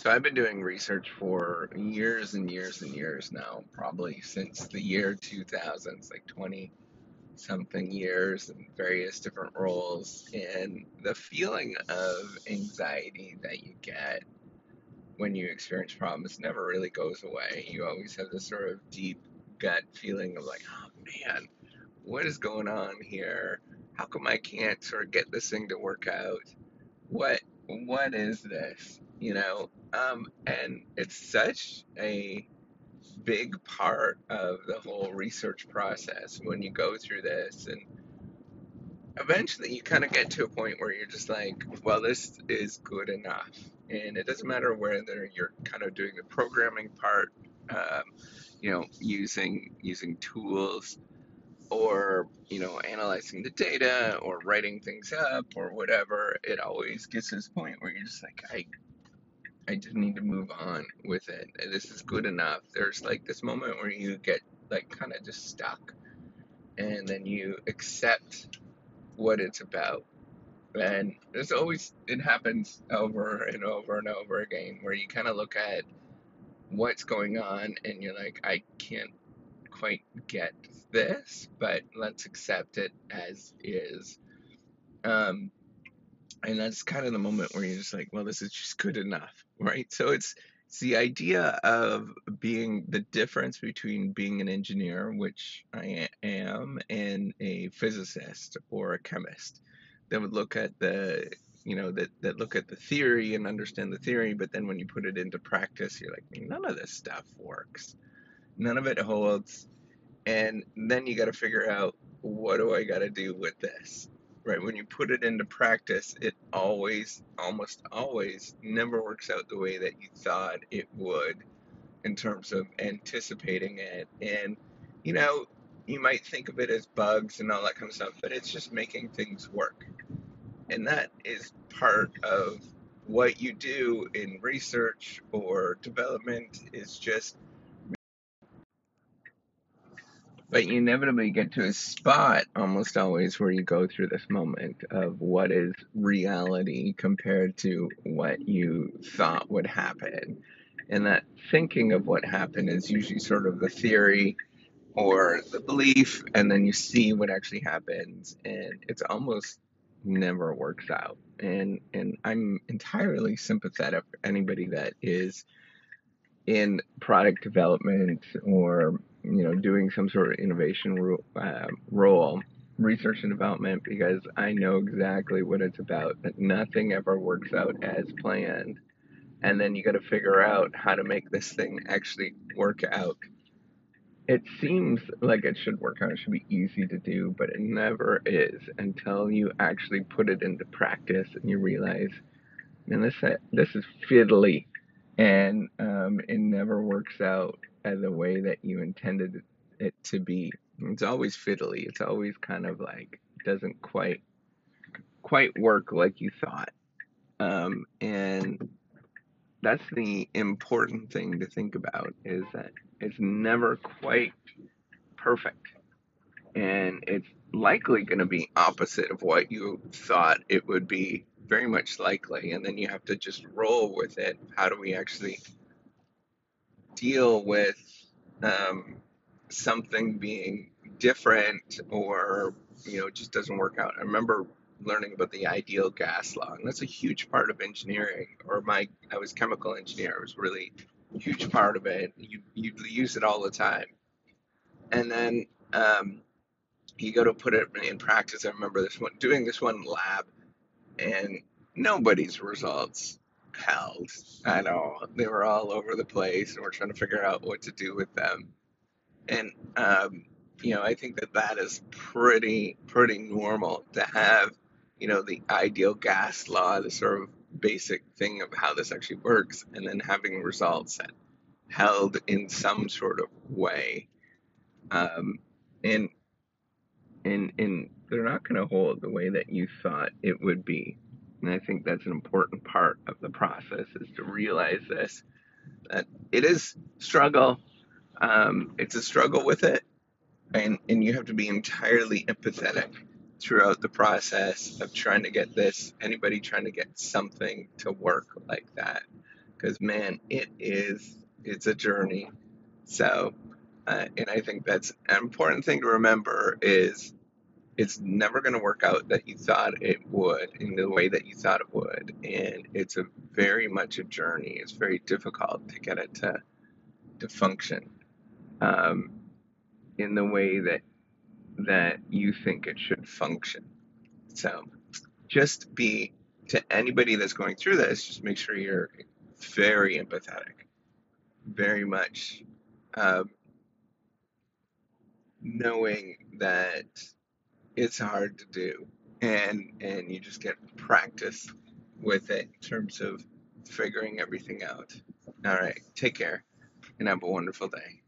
So I've been doing research for years and years and years now, probably since the year 2000s, like 20 something years in various different roles. And the feeling of anxiety that you get when you experience problems never really goes away. You always have this sort of deep gut feeling of like, oh man, what is going on here? How come I can't sort of get this thing to work out? What what is this? You know, um, and it's such a big part of the whole research process when you go through this and eventually you kind of get to a point where you're just like well this is good enough and it doesn't matter whether you're kind of doing the programming part um, you know using using tools or you know analyzing the data or writing things up or whatever it always gets to this point where you're just like i I just need to move on with it. This is good enough. There's like this moment where you get like kind of just stuck and then you accept what it's about. And there's always, it happens over and over and over again where you kind of look at what's going on and you're like, I can't quite get this, but let's accept it as is. Um, and that's kind of the moment where you're just like, well, this is just good enough, right? So it's it's the idea of being the difference between being an engineer, which I am, and a physicist or a chemist that would look at the you know that that look at the theory and understand the theory, but then when you put it into practice, you're like, none of this stuff works, none of it holds, and then you got to figure out what do I got to do with this right? When you put it into practice, it always, almost always, never works out the way that you thought it would in terms of anticipating it. And, you know, you might think of it as bugs and all that kind of stuff, but it's just making things work. And that is part of what you do in research or development is just But you inevitably get to a spot almost always where you go through this moment of what is reality compared to what you thought would happen. And that thinking of what happened is usually sort of the theory or the belief, and then you see what actually happens, and it's almost never works out. And and I'm entirely sympathetic for anybody that is in product development or you know, doing some sort of innovation uh, role, research and development, because I know exactly what it's about. That nothing ever works out as planned, and then you got to figure out how to make this thing actually work out. It seems like it should work out. It should be easy to do, but it never is until you actually put it into practice and you realize, man, this this is fiddly, and um, it never works out as the way that you intended it to be. It's always fiddly. It's always kind of like doesn't quite quite work like you thought. Um, and that's the important thing to think about is that it's never quite perfect. And it's likely going to be opposite of what you thought it would be, very much likely. And then you have to just roll with it. How do we actually deal with um, something being different or you know just doesn't work out. I remember learning about the ideal gas law, and that's a huge part of engineering. Or my I was chemical engineer; it was really huge part of it. You you use it all the time, and then um, you go to put it in practice. I remember this one doing this one lab, and nobody's results held I know They were all over the place, and we're trying to figure out what to do with them. And um, you know, I think that that is pretty pretty normal to have, you know, the ideal gas law, the sort of basic thing of how this actually works, and then having results that held in some sort of way. Um, and and and they're not going to hold the way that you thought it would be and I think that's an important part of the process is to realize this that it is struggle. Um, it's a struggle with it, and and you have to be entirely empathetic throughout the process of trying to get this. Anybody trying to get something to work like that, because man, it is it's a journey. So, uh, and I think that's an important thing to remember is it's never going to work out that you thought it would in the way that you thought it would, and it's a very much a journey. It's very difficult to get it to to function um, in the way that that you think it should function. So, just be to anybody that's going through this. Just make sure you're very empathetic, very much um, knowing that it's hard to do, and and you just get practice with it in terms of figuring everything out. All right, take care and have a wonderful day.